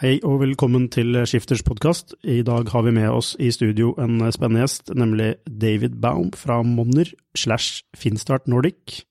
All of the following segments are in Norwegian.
Hei og velkommen til Skifters podkast. I dag har vi med oss i studio en spennende gjest, nemlig David Baum fra Monner slash Finstart Nordic.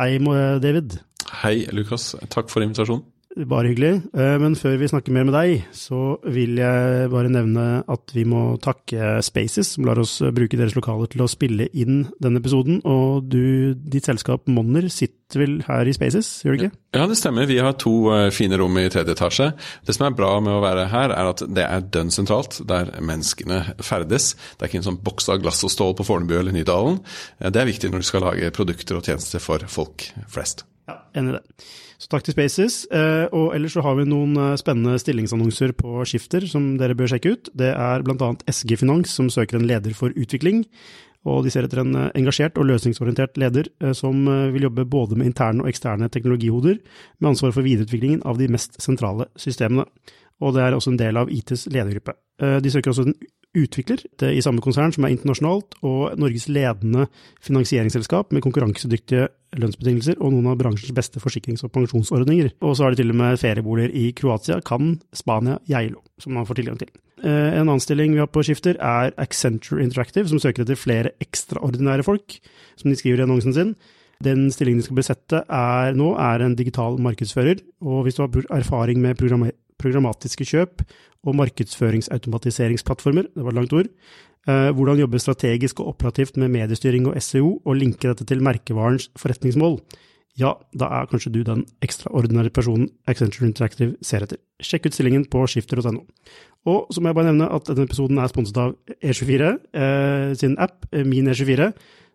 Hei, David. Hei, Lukas. Takk for invitasjonen. Bare hyggelig. Eh, men før vi snakker mer med deg, så vil jeg bare nevne at vi må takke Spaces, som lar oss bruke deres lokaler til å spille inn denne episoden. Og du, ditt selskap Monner sitter vel her i Spaces, gjør det ikke? Ja, det stemmer. Vi har to eh, fine rom i tredje etasje. Det som er bra med å være her, er at det er dønn sentralt, der menneskene ferdes. Det er ikke en sånn boks av glass og stål på Fornebu eller Nydalen. Eh, det er viktig når du skal lage produkter og tjenester for folk flest. Ja, enig i det. Så takk til Spaces. Eh, og ellers så har vi noen eh, spennende stillingsannonser på Skifter som dere bør sjekke ut. Det er bl.a. SG Finans som søker en leder for utvikling. Og de ser etter en eh, engasjert og løsningsorientert leder som vil jobbe både med interne og eksterne teknologihoder, med ansvar for videreutviklingen av de mest sentrale systemene. Og det er også en del av ITs ledergruppe. De søker også en utvikler i samme konsern som er internasjonalt, og Norges ledende finansieringsselskap med konkurransedyktige lønnsbetingelser og noen av bransjens beste forsikrings- og pensjonsordninger. Og så har de til og med ferieboliger i Kroatia, Cannes, Spania, Geilo, som man får tilgang til. Eh, en annen stilling vi har på skifter, er Accenture Interactive, som søker etter flere ekstraordinære folk, som de skriver i annonsen sin. Den stillingen de skal besette er, nå, er en digital markedsfører, og hvis du har erfaring med programmatiske kjøp og markedsføringsautomatiseringsplattformer, det var et langt ord, eh, hvordan jobbe strategisk og operativt med mediestyring og SEO, og linke dette til merkevarens forretningsmål. Ja, da er kanskje du den ekstraordinære personen Accenture Interactive ser etter. Sjekk ut stillingen på skifter.no. Og så må jeg bare nevne at denne episoden er sponset av E24 eh, sin app, eh, Min E24,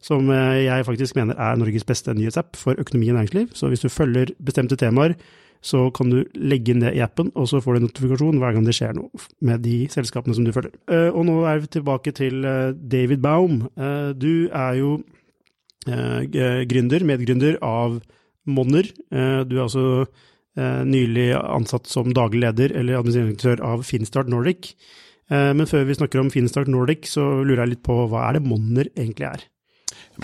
som eh, jeg faktisk mener er Norges beste nyhetsapp for økonomi og næringsliv. Så hvis du følger bestemte temaer, så kan du legge inn det i appen, og så får du en notifikasjon hver gang det skjer noe med de selskapene som du følger. Eh, og nå er vi tilbake til eh, David Baum. Eh, du er jo gründer, medgründer av Monner. Du er altså nylig ansatt som daglig leder eller administrerende av Finstart Nordic. Men før vi snakker om Finstart Nordic, så lurer jeg litt på hva er det Monner egentlig er?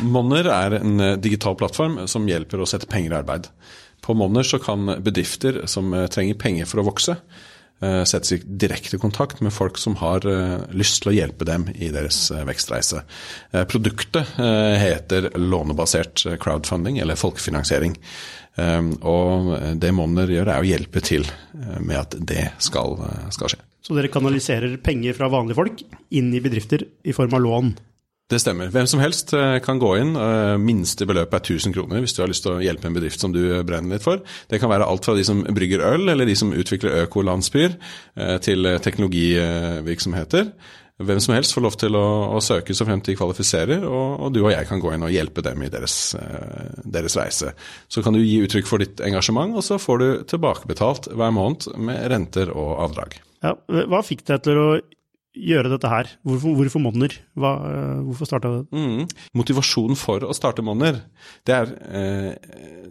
Monner er en digital plattform som hjelper å sette penger i arbeid. På Monner så kan bedrifter som eh, trenger penger for å vokse, eh, sette seg direkte kontakt med folk som har eh, lyst til å hjelpe dem i deres vekstreise. Produktet heter lånebasert crowdfunding, eller folkefinansiering. Og det Monner gjør, er å hjelpe til med at det skal, skal skje. Så dere kanaliserer penger fra vanlige folk inn i bedrifter i form av lån? Det stemmer. Hvem som helst eh, kan gå inn. Eh, minste beløp er 1000 kroner hvis du har lyst til å hjelpe en bedrift som du brenner litt for. Det kan være alt fra de som brygger øl, eller de som utvikler økolandsbyer, eh, til teknologivirksomheter. Hvem som helst får lov til å, å søke så frem til de kvalifiserer, og, og, du og jeg kan gå inn og hjelpe dem i deres, deres, reise. Så kan du gi uttrykk for ditt engasjement, og så får du tilbakebetalt hver måned med renter og avdrag. Ja, hva fikk deg til å gjøre dette her? Hvorfor, hvorfor Monner? Hva, hvorfor starta det? Mm. Motivasjonen for å starte Monner, det er, eh,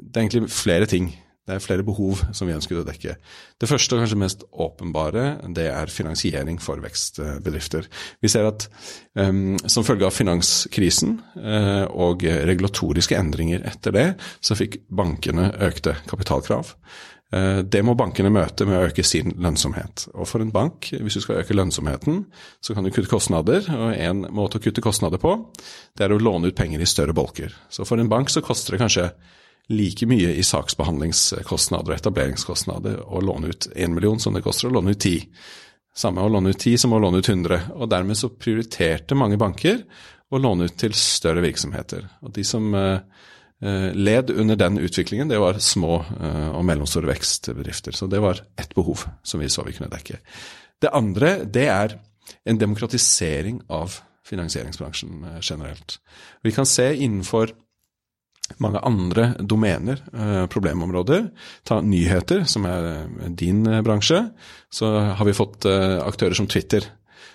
det er egentlig flere ting. Det er flere behov som vi ønsker å dekke. Det første og kanskje mest åpenbare det er finansiering for vekstbedrifter. Vi ser at um, som følge av finanskrisen uh, og regulatoriske endringer etter det, så fikk bankene økte kapitalkrav. Eh, det må bankene møte med å øke sin lønnsomhet. Og for en bank, hvis du skal øke lønnsomheten, så kan du kutte kostnader. Og en måte å kutte kostnader på, det er å låne ut penger i større bolker. Så for en bank så koster det kanskje like mye i saksbehandlingskostnader og etableringskostnader å låne ut én million som det koster å låne ut ti. Samme å låne ut ti som å låne ut 100. Og dermed så prioriterte mange banker å låne ut til større virksomheter. Og de som eh, led under den utviklingen, det var små eh, og mellomstore vekstbedrifter. Så det var ett behov som vi så vi kunne dekke. Det andre, det er en demokratisering av finansieringsbransjen eh, generelt. Vi kan se innenfor mange andre domener, problemområder. Ta nyheter, som er din bransje. Så har vi fått aktører som Twitter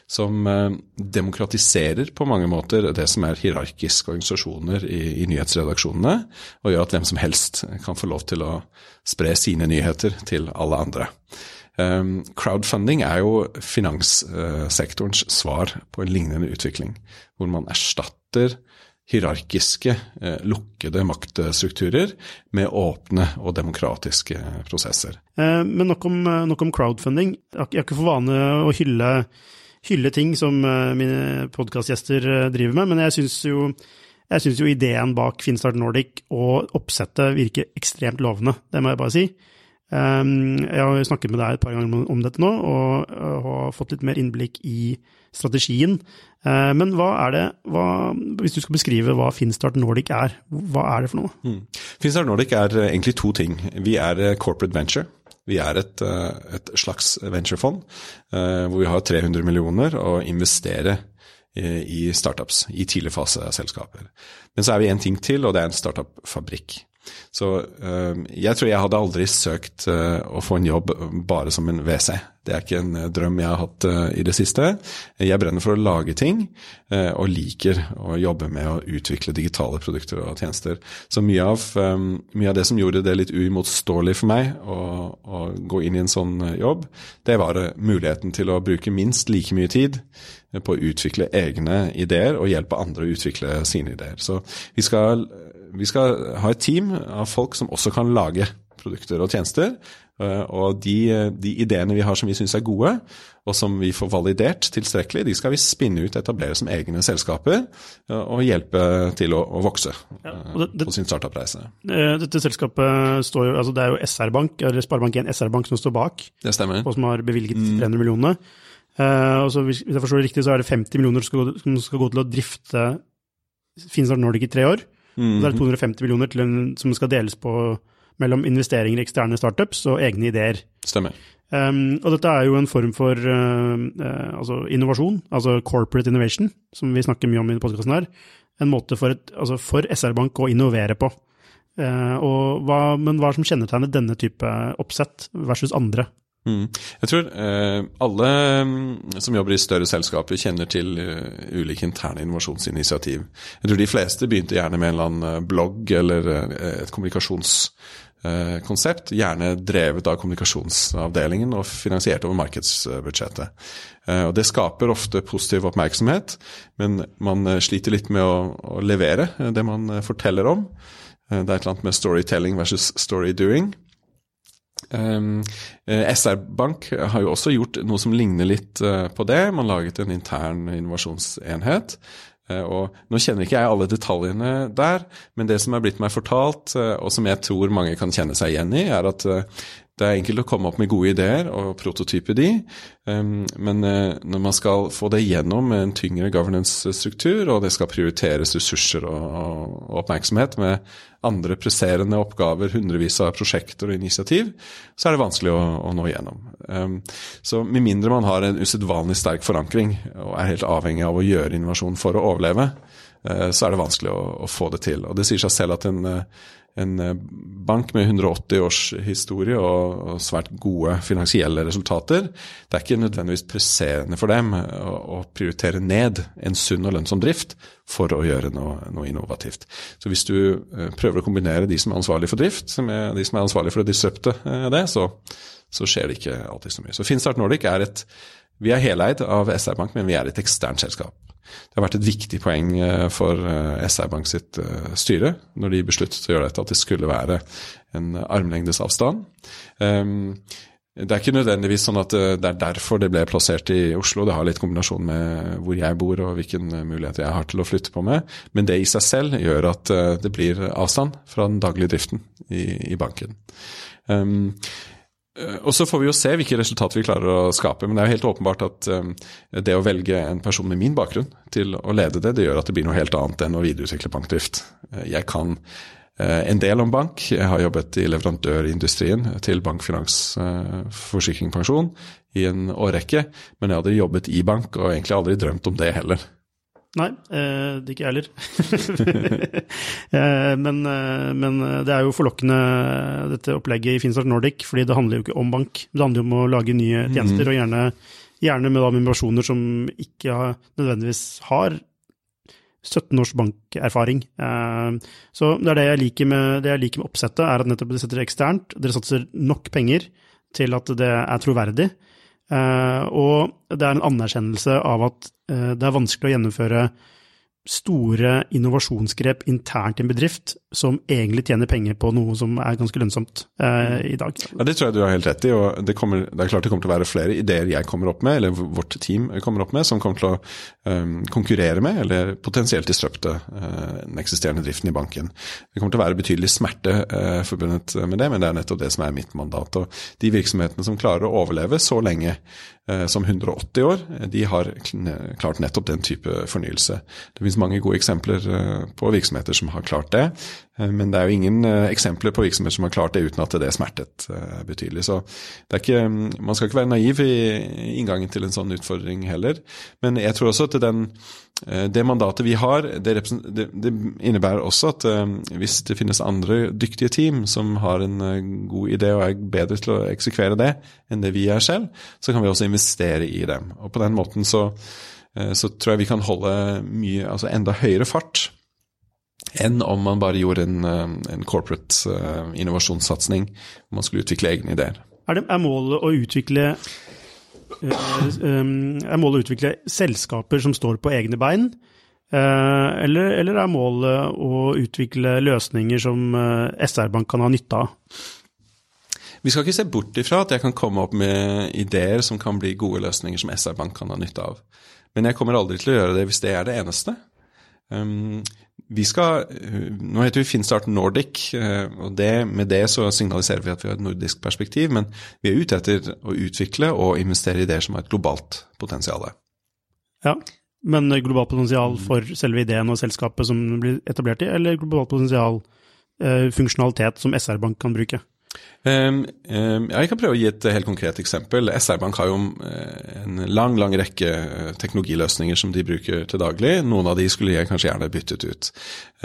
som eh, demokratiserer på mange måter det som er hierarkiske organisasjoner i, i, nyhetsredaksjonene, og gjør at hvem som helst kan få lov til å spre sine nyheter til alle andre. Um, crowdfunding er jo finanssektorens svar på en lignende utvikling, hvor man erstatter hierarkiske, eh, lukkede maktstrukturer med åpne og demokratiske prosesser. Eh, men nok om, nok om crowdfunding. Jeg har ikke for vane å hylle, hylle ting som mine podkastgjester driver med, men jeg syns jo, jo, ideen bak Finstart Nordic og oppsettet virker ekstremt lovende. Det må jeg bare si. Jeg har snakket med deg et par ganger om dette nå, og har fått litt mer innblikk i strategien. Eh, men hva er det, hva, hvis du skal beskrive hva Finstart Nordic er, hva er det for noe? Mm. Finstart Nordic er eh, egentlig to ting. Vi er eh, corporate venture. Vi er et, et slags venturefond hvor vi har 300 millioner å investere i startups, i tidlig fase av selskaper. Men så er vi en ting til, og det er en startup-fabrikk. Så uh, jeg tror jeg hadde aldri søkt uh, å få en jobb bare som en WC. Det er ikke en uh, drøm jeg har hatt i det siste. Jeg brenner for å lage ting, og liker å jobbe med å utvikle digitale produkter og tjenester. Så mye av, mye av det som gjorde det litt uimotståelig for meg å, å, gå inn i en sånn jobb, det var muligheten til å bruke minst like mye tid på å utvikle egne ideer og hjelpe andre å utvikle sine ideer. Så vi skal vi skal ha et team av folk som også kan lage produkter og tjenester. Eh, og de, de ideene vi har som vi syns er gode, og som vi får validert tilstrekkelig, de skal vi spinne ut og etablere som egne selskaper, eh, og hjelpe til å, å vokse ja, eh, det, det, på sin startup-reise. Dette selskapet står jo, altså det er jo SR-Bank, eller Sparebank1 SR-Bank som står bak, det stemmer. og som har bevilget 300 mm. millioner. og så Hvis jeg forstår det riktig, så er det 50 millioner som skal, som skal gå til å drifte Finstart Nordic i tre år. Mm. Så er det 250 millioner en, som skal deles på mellom investeringer i eksterne startups og egne ideer. Stemmer. Um, og dette er jo en form for uh, uh, altså innovasjon, altså corporate innovation, som vi snakker mye om i podkasten her. En måte for, et, altså for SR-Bank å innovere på. Uh, hva, men hva er det som kjennetegner denne type oppsett versus andre? Mm. Jeg tror eh, alle mm, som jobber i større selskaper, kjenner til uh, ulike interne innovasjonsinitiativ. Jeg tror de fleste begynte gjerne med en eller annen eh, blogg eller et kommunikasjonskonsept, gjerne drevet av kommunikasjonsavdelingen og finansiert over markedsbudsjettet. og Det skaper ofte positiv oppmerksomhet, men man sliter litt med å, å levere det man forteller om. Det er et eller annet med storytelling versus storydoing. Ehm, eh, SR Bank har jo også gjort noe som ligner litt uh, på det. Man laget en intern innovasjonsenhet. Uh, og Nå kjenner ikke jeg alle detaljene der, men det som er blitt meg fortalt, og som jeg tror mange kan kjenne seg igjen i, er at det er enkelt å komme opp med gode ideer og prototype de, um, men når man skal få det gjennom en tyngre governance-struktur, og det skal prioriteres ressurser og oppmerksomhet med andre presserende oppgaver, hundrevis av prosjekter og initiativ, så er det vanskelig å, å nå igjennom. Um, så med mindre man har en usedvanlig sterk forankring og er helt avhengig av å gjøre innovasjon for å overleve, så er det vanskelig å, å, få det til. Og det sier seg selv at en uh, en eh, bank med 180 års historie og, og, svært gode finansielle resultater. Det er ikke nødvendigvis presserende for dem å, å prioritere ned en sunn og lønnsom drift for å gjøre noe, noe, innovativt. Så hvis du eh, prøver å kombinere de som er ansvarlige for drift, med de som er ansvarlige for å disrupte eh, det, så, så, skjer det ikke alltid så mye. Så Finstart Nordic er et Vi er heleid av SR Bank, men vi er et eksternt selskap. Det har vært et viktig poeng eh, for eh, SR Bank sitt eh, styre når de besluttet å gjøre dette, at det skulle være en armlengdes avstand. Ehm, det er ikke nødvendigvis sånn at det er derfor det ble plassert i Oslo. Det har litt kombinasjon med hvor jeg bor og hvilken muligheter jeg har til å flytte på med. Men det i seg selv gjør at det blir avstand fra den daglige driften i, banken. Um, og så får vi jo se hvilke resultater vi klarer å skape. Men det er jo helt åpenbart at um, det å velge en person med min bakgrunn til å lede det, det gjør at det blir noe helt annet enn å videreutvikle bankdrift. Jeg kan en del om bank. Jeg har jobbet i leverandørindustrien til bank, finans, forsikring, pensjon i en årrekke. Men jeg hadde jobbet i bank og egentlig aldri drømt om det heller. Nei, eh, det ikke jeg heller. eh, men, eh, men, det er jo forlokkende, dette opplegget i Finstart Nordic, fordi det handler jo ikke om bank. Det handler jo om å lage nye mhm. tjenester, mm. og gjerne, gjerne med, da, med som ikke har, nødvendigvis har 17 års bankerfaring. Eh, så det er det jeg liker med, det jeg liker med oppsettet, er at nettopp dere setter det eksternt. Dere satser nok penger til at det er troverdig. Uh, og det er en anerkjennelse av at uh, det er vanskelig å gjennomføre store innovasjonsgrep internt i en bedrift som egentlig tjener penger på noe som er ganske lønnsomt eh, i dag. Ja, Det tror jeg du har helt rett i. og det, kommer, det, er klart det kommer til å være flere ideer jeg kommer opp med, eller vårt team kommer opp med, som kommer til å um, konkurrere med, eller potensielt disrupte uh, den eksisterende driften i banken. Det kommer til å være betydelig smerte uh, forbundet med det, men det er nettopp det som er mitt mandat. og De virksomhetene som klarer å overleve så lenge som 180 år, de har klart nettopp den type fornyelse. Det finnes mange gode eksempler på virksomheter som har klart det. Eh, men det er jo ingen eh, eksempler på virksomheter som har klart det uten at det smertet eh, betydelig. Så ikke, mm, man skal ikke være naiv i inngangen til en sånn utfordring heller. Men jeg tror også at den, det mandatet vi har, det, det, innebærer også at hvis det finnes andre dyktige team som har en god idé og er bedre til å eksekvere det enn det vi er selv, så kan vi også investere i dem. Og på den måten så, så tror jeg vi kan holde mye, altså enda høyere fart enn om man bare gjorde en, eh, en corporate uh, innovasjonssatsing man skulle utvikle egne ideer. Er, det, er målet å utvikle um, er målet å utvikle selskaper som står på egne bein, eller, eller, er målet å utvikle løsninger som SR-Bank kan ha nytte av? Vi skal ikke se bort ifra at jeg kan komme opp med ideer som kan bli gode løsninger som SR-Bank kan ha nytte av. Men jeg kommer aldri til å gjøre det hvis det er det eneste. Vi skal, Nå heter vi Finstart Nordic, eh, og det, med det så signaliserer vi at vi har et nordisk perspektiv. Men vi er ute etter å utvikle og investere i ideer som har et globalt potensial. Ja, men globalt potensial for selve ideen og selskapet som blir etablert i, eller globalt potensial, eh, funksjonalitet som SR-Bank kan bruke? Um, ja, jeg kan prøve å gi et helt konkret eksempel. SR-Bank har jo uh, en lang lang rekke uh, teknologiløsninger som de bruker til daglig. Noen av de skulle jeg kanskje gjerne byttet ut.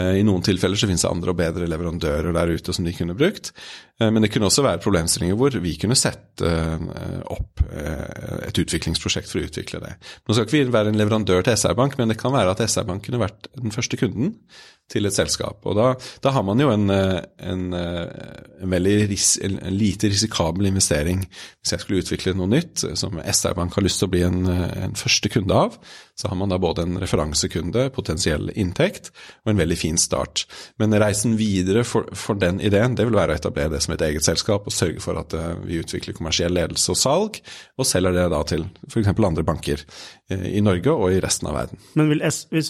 Uh, I noen tilfeller så finnes det andre og bedre leverandører der ute som de kunne brukt. Men det kunne også være problemstillinger hvor vi kunne sette opp et utviklingsprosjekt for å utvikle det. Nå skal ikke vi være en leverandør til SR-Bank, men det kan være at SR-Bank kunne vært den første kunden til et selskap. Og da, da har man jo en, en, en veldig ris, en, lite risikabel investering. Hvis jeg skulle utvikle noe nytt som SR-Bank har lyst til å bli en, en, første kunde av, så har man da både en referansekunde, potensiell inntekt og en veldig fin start. Men reisen videre for, for den ideen, det vil være å etablere det som et eget selskap og sørge for at uh, vi utvikler kommersiell ledelse og salg, og selger det da til f.eks. andre banker uh, i Norge og i resten av verden. Men vil,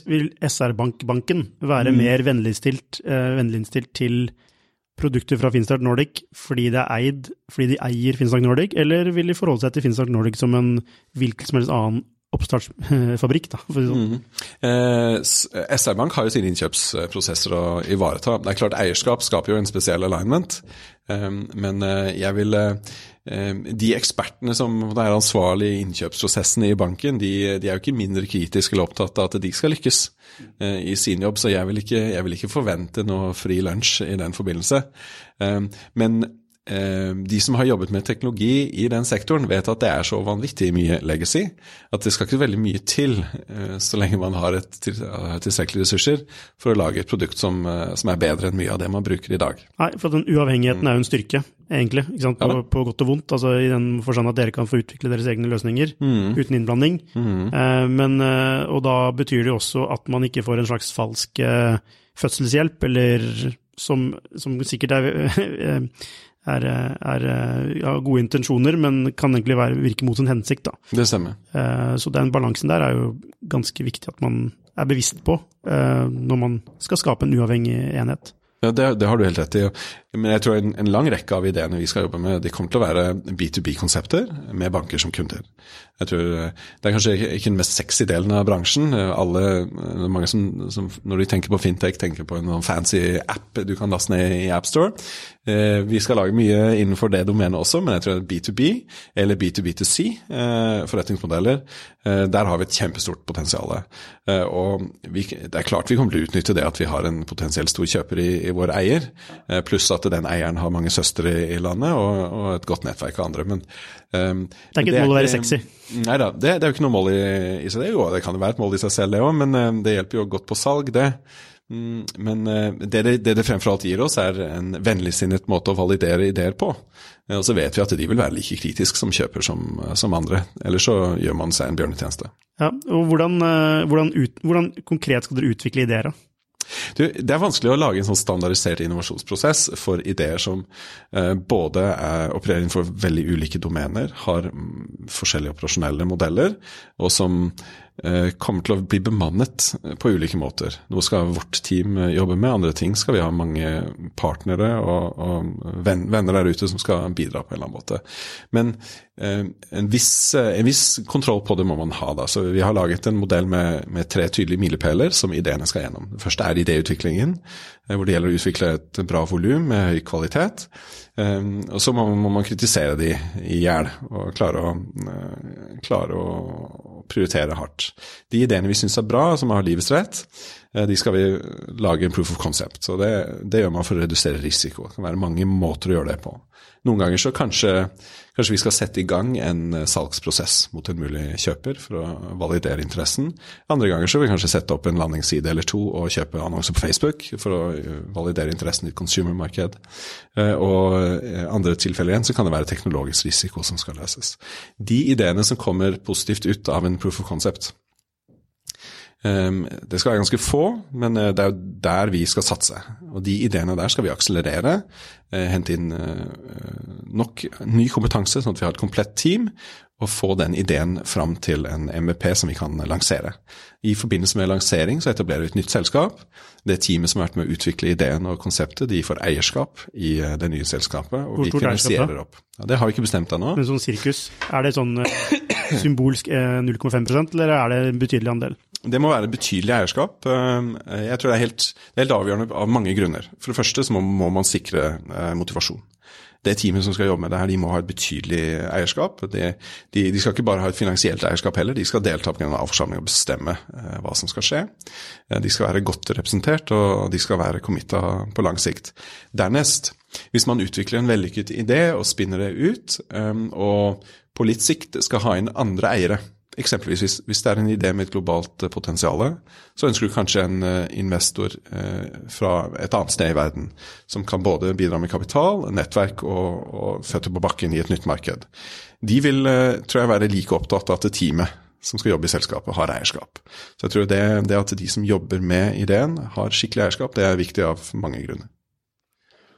vil SR-banken være mm. mer vennligstilt, uh, vennliginnstilt til produkter fra Finstart Nordic fordi, eid, fordi de eier Finstart Nordic, eller vil de forholde seg til Finstart Nordic som en hvilken som helst annen oppstartsfabrikk, da, for sånn. Mm. Eh, SR-Bank har jo sine innkjøpsprosesser å ivareta. Det er klart Eierskap skaper jo en spesiell alignment, eh, men eh, jeg vil eh, De ekspertene som er ansvarlig i innkjøpsprosessen i banken, de, de, er jo ikke mindre kritiske eller opptatt av at de skal lykkes eh, i sin jobb, så jeg vil ikke, jeg vil ikke forvente noe fri lunsj i den forbindelse. Eh, men Eh, de som har jobbet med teknologi i den sektoren, vet at det er så vanvittig mye legacy at det skal ikke veldig mye til eh, så lenge man har et tilstrekkelig ressurser for å lage et produkt som, eh, som, er bedre enn mye av det man bruker i dag. Nei, for den uavhengigheten er jo en styrke, egentlig, på, ja, på, godt og vondt. altså I den forstand at dere kan få utvikle deres egne løsninger mm. uten innblanding. Mm. Men, og da betyr det også at man ikke får en slags falsk fødselshjelp, eller som, som sikkert er er, er ja, gode intensjoner, men kan egentlig være, virke mot sin hensikt. Da. Det stemmer. Eh, så den balansen der er jo ganske viktig at man er bevisst på eh, når man skal skape en uavhengig enhet. Ja, det, det, har du helt rett i. Men jeg tror en, en, lang rekke av ideene vi skal jobbe med, de kommer til å være B2B-konsepter med banker som kunder. Jeg tror eh, Det er kanskje ikke den mest sexy delen av bransjen. Alle, mange som, som, Når de tenker på fintech, tenker på en fancy app du kan laste ned i AppStore. Eh, vi skal lage mye innenfor det domenet også, men jeg tror B2B eller B2B2C eh, forretningsmodeller, der har vi et kjempestort potensial. Og vi, det er klart vi kommer til å utnytte det at vi har en potensielt stor kjøper i, i vår eier, pluss at den eieren har mange søstre i landet og, og et godt nettverk av andre. Men, um, det er ikke et mål å være sexy? Nei da, det, det, er jo ikke noe mål i, i seg. Det, jo, det kan jo være et mål i seg selv, det òg, men um, det hjelper jo godt på salg, det. Mm, men det det, det, det fremfor alt gir oss, er en vennligsinnet måte å validere ideer på. Uh, og så vet vi at de vil være like kritisk som kjøper som, som andre. Ellers så gjør man seg en bjørnetjeneste. Ja, og hvordan, hvordan, ut, hvordan konkret skal dere utvikle ideer? da? Du, det er vanskelig å lage en sånn standardisert innovasjonsprosess for ideer som eh, både er, opererer innenfor veldig ulike domener, har mm, forskjellige operasjonelle modeller, og som Eh, kommer til å bli bemannet på ulike måter. Noe skal vårt team eh, jobbe med, andre ting skal vi ha mange partnere og, og venner der ute som skal bidra på en eller annen måte. Men eh, en, viss, en, viss, kontroll på det må man ha. da. Så Vi har laget en modell med, med tre tydelige milepæler som ideene skal gjennom. Det første er idéutviklingen, hvor det gjelder å utvikle et bra volum med høy kvalitet. Og så må, man kritisere de i hjel og klare å, klare å prioritere hardt. De ideene vi syns er bra, som har livets rett, de skal vi lage en proof of concept. Så det, det, gjør man for å redusere risiko. Det kan være mange måter å gjøre det på. Noen ganger så kanskje, kanskje, vi skal sette i gang en eh, salgsprosess mot en mulig kjøper for å validere interessen. Andre ganger så vil vi kanskje sette opp en landingsside eller to og kjøpe annonser på Facebook for å eh, validere interessen i et consumer-marked. Eh, og andre tilfeller igjen så kan det være teknologisk risiko som skal løses. De ideene som kommer positivt ut av en proof of concept, det skal være ganske få, men eh, det er jo der vi skal satse. Og de ideene der skal vi akselerere. Eh, hente inn eh, nok ny kompetanse, sånn at vi har et komplett team. Og få den ideen fram til en MVP som vi kan lansere. I forbindelse med lansering så etablerer vi et nytt selskap. Det teamet som har vært med å utvikle ideen og konseptet, de får eierskap i det nye selskapet. Og vi finansierer opp. Ja, det har vi ikke bestemt ennå. Men sånn sirkus, er det sånn symbolsk 0,5% eller er det en betydelig andel? Det må være betydelig eierskap. Eh, jeg tror det er helt, det er helt avgjørende av mange grunner. For det første så må, må man sikre eh, motivasjon. Det teamet som skal jobbe med det her, de må ha et betydelig eierskap. De, de, de skal ikke bare ha et finansielt eierskap heller, de skal delta på en avforsamling og bestemme eh, hva som skal skje. De skal være godt representert, og de skal være committa på lang sikt. Dernest, hvis man utvikler en vellykket idé og spinner det ut, og på litt sikt skal ha inn andre eiere Eksempelvis hvis, hvis, det er en idé med et globalt uh, potensial, så ønsker du kanskje en uh, investor uh, fra et annet sted i verden som kan både bidra med kapital, nettverk og, og føtter på bakken i et nytt marked. De vil, tror jeg, være like opptatt av at teamet som skal jobbe i selskapet, har eierskap. Så jeg tror det, det at de som jobber med ideen, har skikkelig eierskap, det er viktig av mange grunner.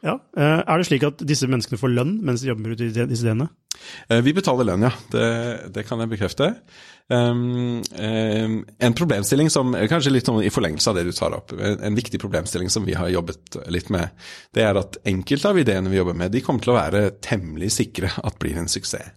Ja, Er det slik at disse menneskene får lønn mens de jobber ut i disse ideene? Eh, vi betaler lønn, ja. Det, det kan jeg bekrefte. Um, um, en problemstilling som kanskje litt sånn i forlengelse av det du tar opp, en, viktig problemstilling som vi har jobbet litt med, det er at enkelte av ideene vi jobber med, de kommer til å være temmelig sikre at blir en suksess.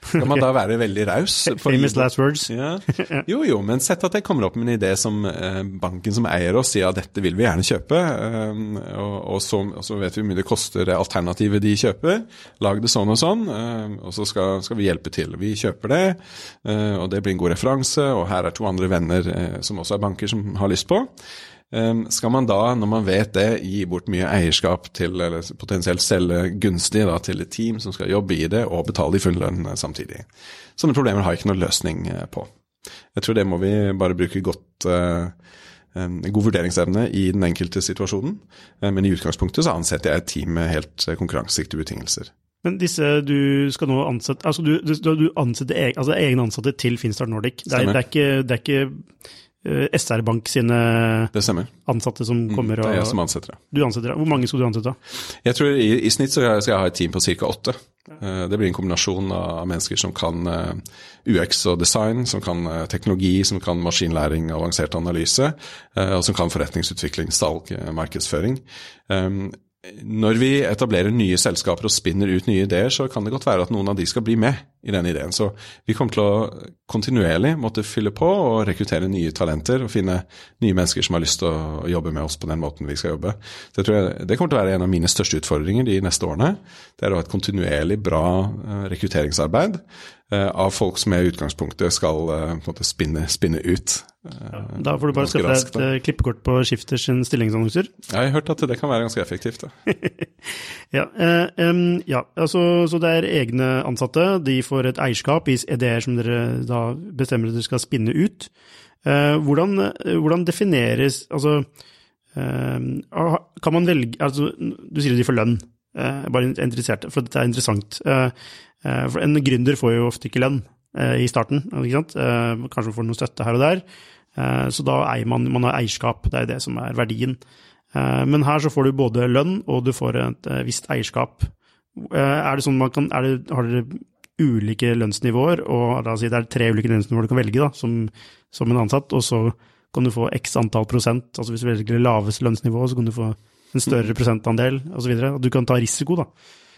Skal man da være veldig raus? Famous last words. Ja. Jo, jo, men sett at jeg kommer opp med en idé som eh, banken som eier oss sier at dette vil vi gjerne kjøpe, eh, og, og, så, og, så, vet vi hvor mye det koster det alternativet de kjøper. Lag det sånn og sånn, eh, og så skal, skal, vi hjelpe til. Vi kjøper det, og det blir en god referanse, og her er to andre venner som også er banker som har lyst på. Ehm, skal man da, når man vet det, gi bort mye eierskap til, eller potensielt selge gunstig da, til et team som skal jobbe i det, og betale i full lønn eh, samtidig? Sånne problemer har jeg ikke noen løsning eh, på. Jeg tror det må vi bare bruke godt uh, god vurderingsevne i den enkelte situasjonen. Men i utgangspunktet så ansetter jeg et team med helt konkurransedyktige betingelser. Men disse du skal nå ansette Altså du, du, du ansetter egen, altså egne ansatte til Finstart Nordic. Det er, det er, ikke, det er ikke Eh, SR Bank sine ansatte som mm, kommer og Det er jeg som ansetter. Du ansetter, Hvor mange skal du ansette? Jeg tror i, i snitt så skal jeg ha et team på ca. åtte. Eh, det blir en kombinasjon av mennesker som kan eh, UX og design, som kan teknologi, som kan maskinlæring og avansert analyse, og som kan forretningsutvikling, salg, markedsføring når vi etablerer nye selskaper og spinner ut nye ideer, så kan det godt være at noen av de skal bli med i den ideen. Så vi kommer til å kontinuerlig måtte fylle på og rekruttere nye talenter og finne nye mennesker som har lyst til å jobbe med oss på den måten vi skal jobbe. Så jeg tror jeg, Det kommer til å være en av mine største utfordringer de neste årene. Det er å ha et kontinuerlig bra eh, rekrutteringsarbeid Eh, av folk som i utgangspunktet skal måte, spinne, spinne, ut. Ja, da får du bare skaffe deg et klippekort på Skifters stillingsannonser. Ja, jeg har hørt at det kan være ganske effektivt. ja, um, ja altså, så det er egne ansatte. De får et eierskap i ideer som dere da bestemmer at dere skal spinne ut. Hvordan, hvordan, defineres Altså, kan man velge altså, Du sier at de får lønn. Jeg er bare interessert, for dette er interessant. Eh, for en gründer får jo ofte ikke lønn. i starten. ikke sant? Kanskje får noe støtte her og der. Så da eier man, man har eierskap, det er det som er verdien. Men her så får du både lønn, og du får et visst eierskap. Er det sånn man kan, det, Har dere ulike lønnsnivåer, og da si det er tre ulike lønnsnivåer du kan velge da, som, som en ansatt, og så kan du få x antall prosent. altså Hvis du velger det laveste lønnsnivået, så kan du få en større prosentandel osv. Du kan ta risiko, da.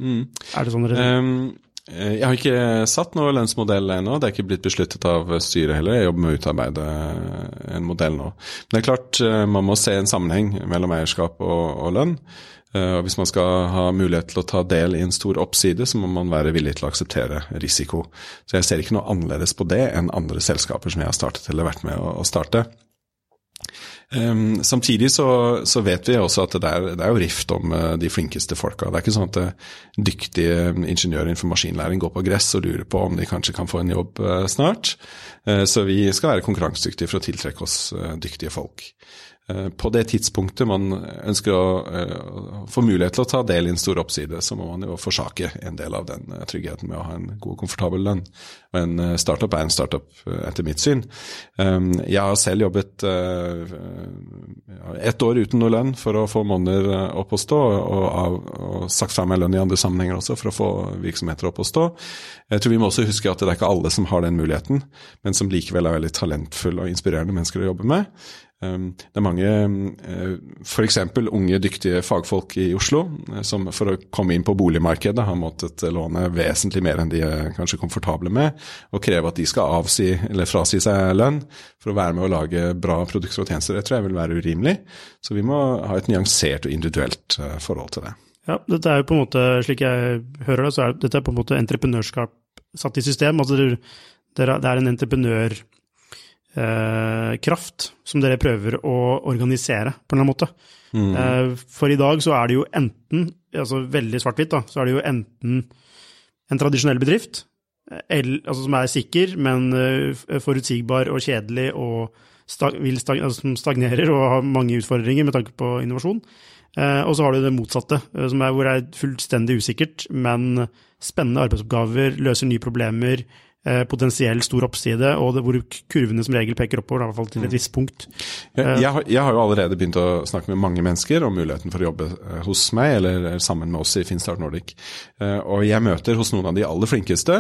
Mm. Er det sånn dere um, Jeg har ikke satt noe lønnsmodell ennå. Det er ikke blitt besluttet av styret heller. Jeg jobber med å utarbeide en modell nå. Men det er klart eh, man må se en sammenheng mellom eierskap og, og lønn. Eh, og Hvis man skal ha mulighet til å ta del i en stor oppside, så må man være villig til å akseptere risiko. Så jeg ser ikke noe annerledes på det enn andre selskaper som jeg har startet eller vært med å starte. Samtidig så, så, vet vi også at det er, det er jo rift om uh, de flinkeste folka. Det er ikke sånn at uh, dyktige ingeniører innenfor maskinlæring går på gress og lurer på om de kanskje kan få en jobb snart. så vi skal være konkurransedyktige for å tiltrekke oss dyktige folk. Eh, på det tidspunktet man ønsker å, uh, få mulighet til å ta del i en stor oppside, så må man jo forsake en del av den uh, tryggheten med å ha en god, og komfortabel lønn. Og en startup er en startup, etter mitt syn. Um, jeg har selv jobbet ett år uten noe lønn for å få måneder opp å stå, og, og sagt fra meg lønn i andre sammenhenger også for å få virksomheter opp å stå. Jeg tror vi må også huske at det er ikke alle som har den muligheten, men som likevel er veldig talentfulle og inspirerende mennesker å jobbe med. Ehm, det er mange eh, f.eks. unge, dyktige fagfolk i Oslo eh, som for å komme inn på boligmarkedet har måttet låne vesentlig mer enn de er kanskje komfortable med, og kreve at de skal avsi, eller frasi seg lønn for å være med å lage bra produkter og tjenester. Det tror jeg vil være urimelig. Så vi må ha et nyansert og individuelt eh, forhold til det. Ja, dette er jo på en måte, slik jeg hører det, så er dette på en måte entreprenørskap satt i system. Altså det er en entreprenør eh, kraft som dere prøver å organisere på en eller annen måte. Mm. Eh, for i dag så er det jo enten, altså veldig svart-hvitt, da, så er det jo enten en tradisjonell bedrift, el, altså som er sikker, men forutsigbar og kjedelig og stag, stag, altså som stagnerer og har mange utfordringer med tanke på innovasjon. Og så har du det motsatte, som er, hvor det er fullstendig usikkert, men spennende arbeidsoppgaver, løser nye problemer, Eh, potensiell stor oppside, og det, hvor kurvene som regel peker oppover, i hvert fall til et visst punkt. Jeg, jeg, har, jeg, har, jo allerede begynt å snakke med mange mennesker om muligheten for å jobbe eh, hos meg, eller sammen med oss i Finstart Nordic. Eh, og jeg møter hos noen av de aller flinkeste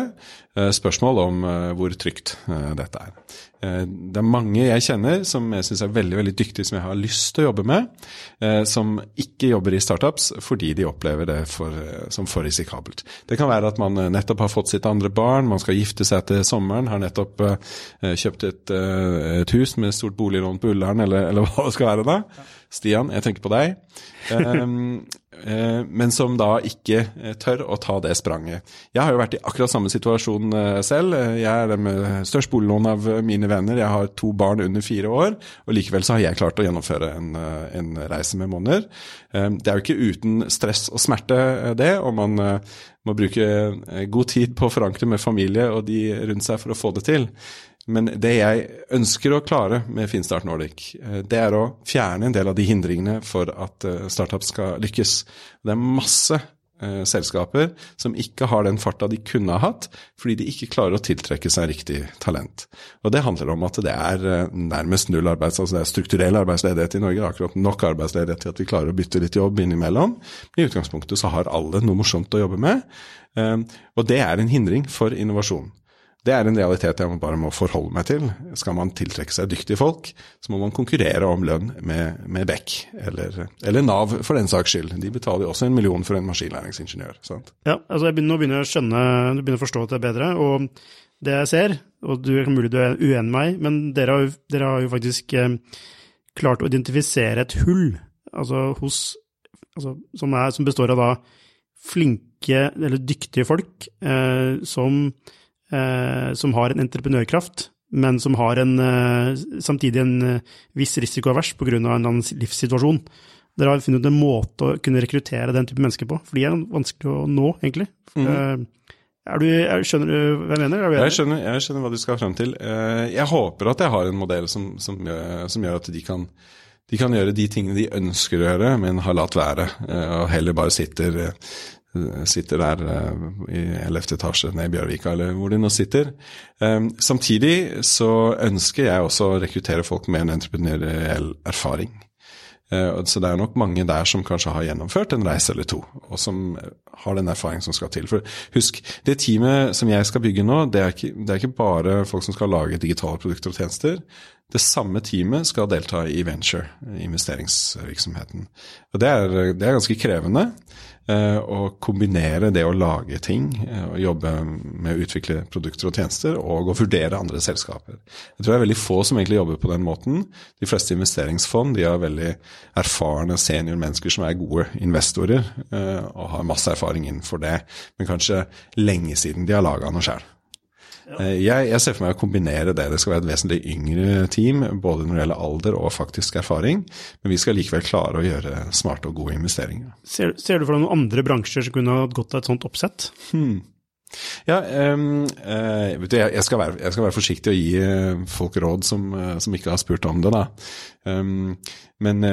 spørsmål om hvor trygt dette er. Eh, det er mange jeg kjenner som jeg syns er veldig veldig dyktige, som jeg har lyst til å jobbe med, eh, som ikke jobber i startups fordi de opplever det for, eh, som for risikabelt. Det kan være at man nettopp har fått sitt andre barn, man skal gifte seg til sommeren, har nettopp kjøpt et, et hus med stort boliglån på Ullern, eller, eller, hva det skal være da. Stian, jeg tenker på deg. Um, men som da ikke eh, tør å ta det spranget. Jeg har jo vært i akkurat samme situasjon eh, selv. Jeg er den med størst boliglån av mine venner. Jeg har to barn under fire år, og likevel så har jeg klart å gjennomføre en, en reise med måneder. Det er jo ikke uten stress og smerte, det, og man må bruke god tid på å forankre med familie og de rundt seg for å få det til. Men det jeg ønsker å klare med Finstart Nordic, eh, det er å fjerne en del av de hindringene for at eh, startup skal lykkes. Det er masse eh, selskaper som ikke har den farta de kunne ha hatt, fordi de ikke klarer å tiltrekke seg riktig talent. Og det handler om at det er nærmest null arbeids, altså det er strukturell arbeidsledighet i Norge. Det er akkurat nok arbeidsledighet til at vi klarer å bytte litt jobb innimellom. Men i utgangspunktet så har alle noe morsomt å jobbe med. Og det er en hindring for innovasjon. Det er en realitet jeg bare må forholde meg til. Skal man tiltrekke seg dyktige folk, så må man konkurrere om lønn med, med Beck, eller, eller, Nav for den saks skyld. De betaler jo også en million for en maskinlæringsingeniør. sant? Ja, altså jeg begynner, nå begynner jeg å skjønne, du begynner å forstå det bedre. Og det jeg ser, og du er mulig du er uenig med meg, men dere har, dere har jo faktisk eh, klart å identifisere et hull altså hos, altså, som, er, som består av da flinke eller dyktige folk eh, som som har en entreprenørkraft, men som har en, eh, samtidig en eh, viss risikoavers pga. en annen livssituasjon. Dere har funnet en måte å kunne rekruttere den type mennesker på, for de er vanskelig å nå, egentlig. Mm. Er du, er, skjønner du hva jeg mener? Jeg skjønner, jeg skjønner, hva du skal frem til. Jeg håper at jeg har en modell som, som, gjør, som gjør, at de kan, de kan, gjøre de tingene de ønsker å gjøre, men har latt være, og heller bare sitter sitter der i 11. etasje nede i Bjørvika, eller hvor de nå sitter. Samtidig så ønsker jeg også å rekruttere folk med en entreprenøriell erfaring. Eh, så det er nok mange der som kanskje har gjennomført en reise eller to, og som har den erfaringen som skal til. For husk, det teamet som jeg skal bygge nå, det er ikke, det er ikke bare folk som skal lage digitale produkter og tjenester. Det samme teamet skal delta i venture, investeringsvirksomheten. Og det er, det er ganske krevende. Eh, å kombinere det å lage ting, eh, og jobbe med å utvikle produkter og tjenester, og å vurdere andre selskaper. Jeg tror det er veldig få som egentlig jobber på den måten. De fleste investeringsfond de har veldig erfarne seniormennesker som er gode investorer, eh, og har masse erfaring innenfor det, men kanskje lenge siden de har laga noe sjøl. Eh, jeg, jeg, ser for meg å kombinere det. Det skal være et vesentlig yngre team, både når det gjelder alder og faktisk erfaring. Men vi skal likevel klare å gjøre smarte og gode investeringer. Ser, ser du for deg noen andre bransjer som kunne hatt godt av et sånt oppsett? Hmm. Ja, um, uh, du, jeg, skal være, jeg, skal være, forsiktig og gi uh, folk råd som, uh, som, ikke har spurt om det. Um, men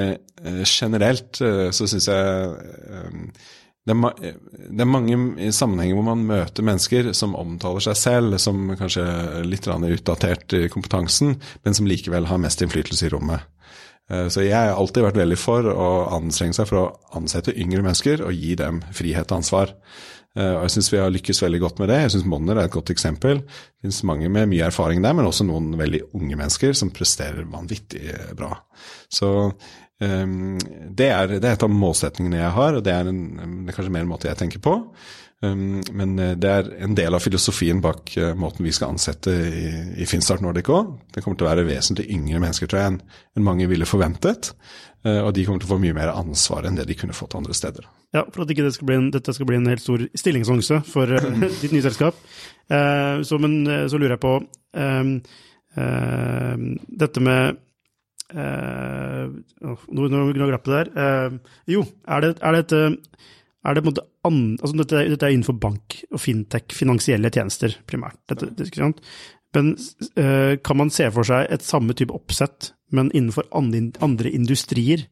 generelt så syns jeg um, det er, det er, mange sammenhenger hvor man møter mennesker som omtaler seg selv som kanskje litt utdatert i kompetansen, men som likevel har mest innflytelse i rommet. Eh, så jeg har alltid vært veldig for å anstrenge seg for å ansette yngre mennesker og gi dem frihet og ansvar. Eh, og jeg syns vi har lykkes veldig godt med det. Jeg syns Monner er et godt eksempel. Det finnes mange med mye erfaring der, men også noen veldig unge mennesker som presterer vanvittig bra. Så det, er, det, er, et av målsetningene jeg har, og det er, en, det er kanskje mer en måte jeg tenker på. Um, men eh, det er en del av filosofien bak uh, måten vi skal ansette i, i Finstart Nordic òg. Det kommer til å være vesentlig yngre mennesker tror jeg, enn, enn mange ville forventet. Uh, og de kommer til å få mye mer ansvar enn det de kunne fått andre steder. Ja, for at ikke det skal en, dette skal bli en helt stor stillingsannonse for ditt nye selskap. så, men så lurer jeg på um, dette med nå, nå, glapp det der. Uh, jo, er det, er det et er det på en måte an, altså dette, dette, er innenfor bank og fintech, finansielle tjenester primært. Dette, det, men uh, kan man se for seg et samme type oppsett, men innenfor andre, andre industrier?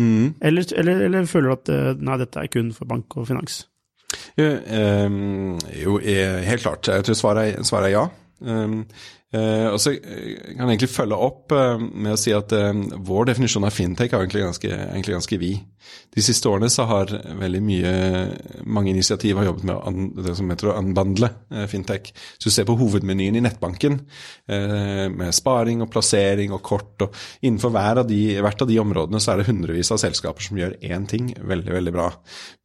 Mm. Eller, eller, eller, føler du at nei, dette er kun for bank og finans? Jo, um, jo helt klart. Jeg tror svaret er, svaret er ja. Um, og så eh, kan jeg egentlig følge opp uh, med å si at vår definisjon av fintech er egentlig ganske, egentlig ganske vid. De siste årene så har veldig mye, mange initiativ har jobbet med det som heter å unbundle fintech. Så du ser på hovedmenyen i nettbanken med sparing og plassering og kort. og Innenfor hver av de, hvert av de områdene så er det hundrevis av selskaper som gjør én ting veldig, veldig bra.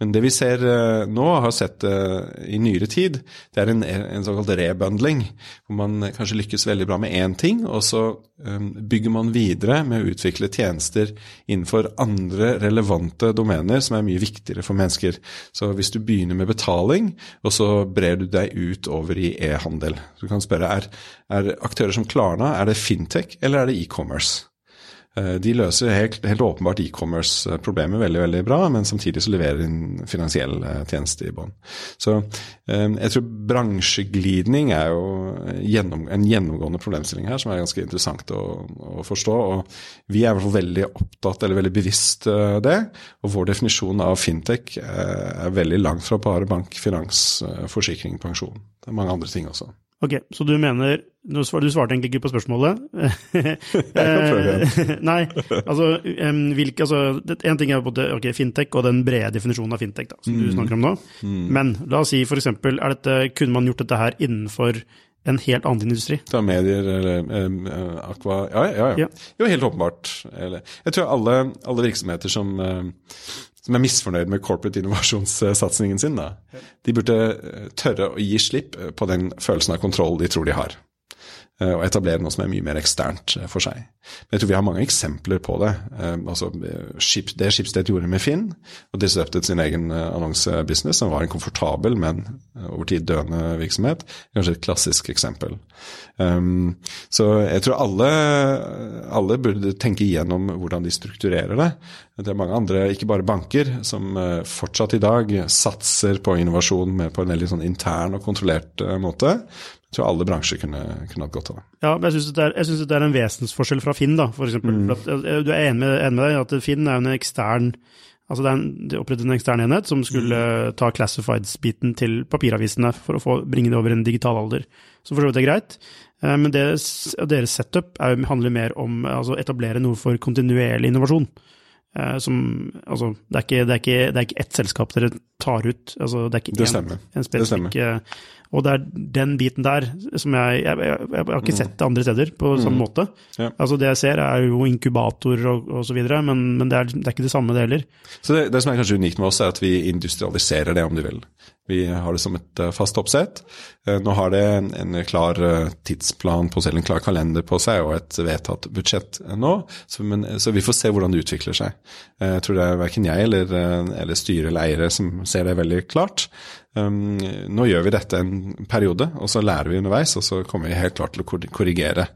Men det vi ser nå, har sett i nyere tid, det er en, en såkalt rebundling. Hvor man kanskje lykkes lykkes veldig bra med én ting, og så um, bygger man videre med å utvikle tjenester innenfor andre relevante domener som er mye viktigere for mennesker. Så hvis du begynner med betaling, og så brer du deg ut over i e-handel Du kan spørre er, er aktører som Klarna, er det fintech eller er det e-commerce? Eh, de løser helt, helt åpenbart e-commerce-problemet veldig veldig bra, men samtidig så leverer de en finansiell eh, tjeneste i bånn. Så eh, jeg tror bransjeglidning er jo gjennom, en gjennomgående problemstilling her som er ganske interessant å, å, forstå. og Vi er i hvert fall veldig opptatt eller veldig bevisst det. Og vår definisjon av fintech er veldig langt fra bare bank, finans, forsikring, pensjon. Det er mange andre ting også. Ok, så du mener Du svarte egentlig ikke på spørsmålet. Jeg kan prøve igjen. Nei, altså, hvilke, altså En ting er på det, okay, fintech og den brede definisjonen av fintech da, som mm. du snakker om nå. Mm. Men la oss si f.eks. Kunne man gjort dette her innenfor en helt annen industri? Ta medier eller eh, aqua ja, ja, ja, ja. Jo, helt åpenbart. Jeg tror alle, alle virksomheter som som er misfornøyd med corporate innovasjonssatsingen sin, da, de burde eh, tørre å gi slipp eh, på den følelsen av kontroll de tror de har. Eh, og etablere noe som er mye mer eksternt for seg. Men jeg tror vi har mange eksempler på det. Altså, det Schibsted gjorde med Finn, og disruptet sin egen annonsebusiness, som var en komfortabel, men over tid døende virksomhet, kanskje et klassisk eksempel. Um, så jeg tror alle, alle burde tenke igjennom hvordan de strukturerer det. Det er mange andre, ikke bare banker, som eh, fortsatt i dag satser på innovasjon på en veldig sånn intern og kontrollert eh, måte. Jeg tror alle bransjer kunne, kunne hatt godt av det. Ja, men jeg syns det, det, er en vesensforskjell fra Finn, da, f.eks. Mm. Du er enig med, enig med deg at Finn er en ekstern Altså det er en, de opprettet en ekstern enhet som skulle ta classifieds-biten til papiravisene for å få, bringe det over en digital alder. Så for så vidt er greit. Eh, Men deres, deres setup er, handler mer om altså, etablere noe for kontinuerlig innovasjon. Eh, Som, altså, det, er ikke, det, er ikke, det er ikke ett selskap dere tar ut. Altså, det er ikke Det en- stemmer. en Det spesifikk eh, Og det er den biten der som jeg Jeg, jeg, jeg har ikke sett det andre steder på samme måte. Ja. Altså Det jeg ser, er jo inkubatorer og, og så videre, men, men det, er, det er ikke det samme, det heller. Så det, det som er kanskje unikt med oss, er at vi industrialiserer det, om du vil. Vi har det som et eh, fast oppsett. Eh, Nå har det en, en klar eh, tidsplan på seg, en klar kalender på seg, og et vedtatt budsjett nå. Så, men, så vi får se hvordan det utvikler seg. Jeg tror det er verken jeg eller, eller styre eller eiere som ser det veldig klart. Um, nå gjør vi dette en periode, og så lærer vi underveis, og så kommer vi helt klart til å korrigere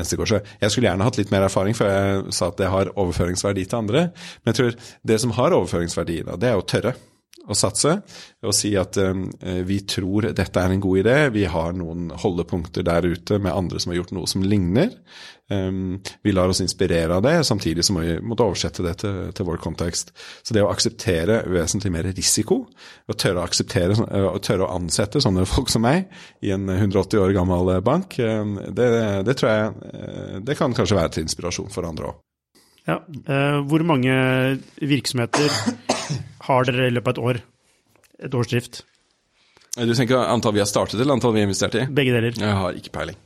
neste går. Så jeg skulle gjerne hatt litt mer erfaring, før jeg sa at det har overføringsverdi til andre. Men jeg tror det som har overføringsverdi, da, det er å tørre å satse og si at um, vi tror dette er en god idé. Vi har noen holdepunkter der ute med andre som har gjort noe som ligner. Um, vi lar oss inspirere av det, samtidig som vi måtte oversette det til, til vår kontekst. Så det å akseptere vesentlig mer risiko, og tørre å akseptere og tørre å ansette sånne folk som meg i en 180 år gammel bank, um, det, det tror jeg det kan kanskje være til inspirasjon for andre òg. Ja. Eh, hvor mange virksomheter har dere i løpet av et år? Et års drift? Du tenker antall vi har startet, eller antall vi har investert i? Begge deler. Jeg har ikke peiling.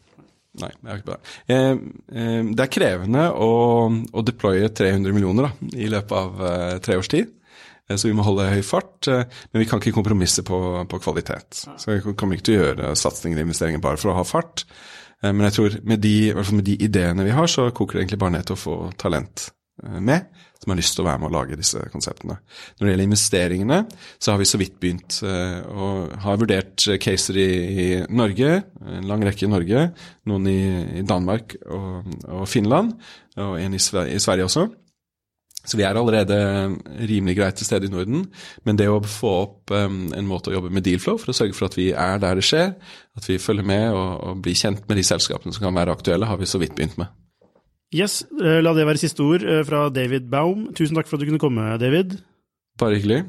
Nei, jeg har ikke peiling. Eh, eh, det er krevende å, å deploye 300 millioner da, i løpet av eh, tre års tid. Eh, Så vi må holde høy fart, men vi kan ikke kompromisse på, på kvalitet. Så vi kommer ikke til å gjøre satsinger og investeringer bare for å ha fart. Men jeg tror med de, i hvert fall med de ideene vi har, så koker det egentlig bare ned til å få talent med, som har lyst til å være med å lage disse konseptene. Når det gjelder investeringene, så har vi så vidt begynt å og har vurdert eh, caser i, i Norge, en lang rekke i Norge, noen i, i Danmark og, og Finland, og en i, Sver i Sverige også. Så vi er allerede rimelig greit til stede i Norden, men det å få opp um, en måte å jobbe med dealflow for å sørge for at vi er der det skjer, at vi følger med og, og blir kjent med de selskapene som kan være aktuelle, har vi så vidt begynt med. Yes, eh, la det være siste ord eh, fra David Baum. Tusen takk for at du kunne komme, David. Bare hyggelig.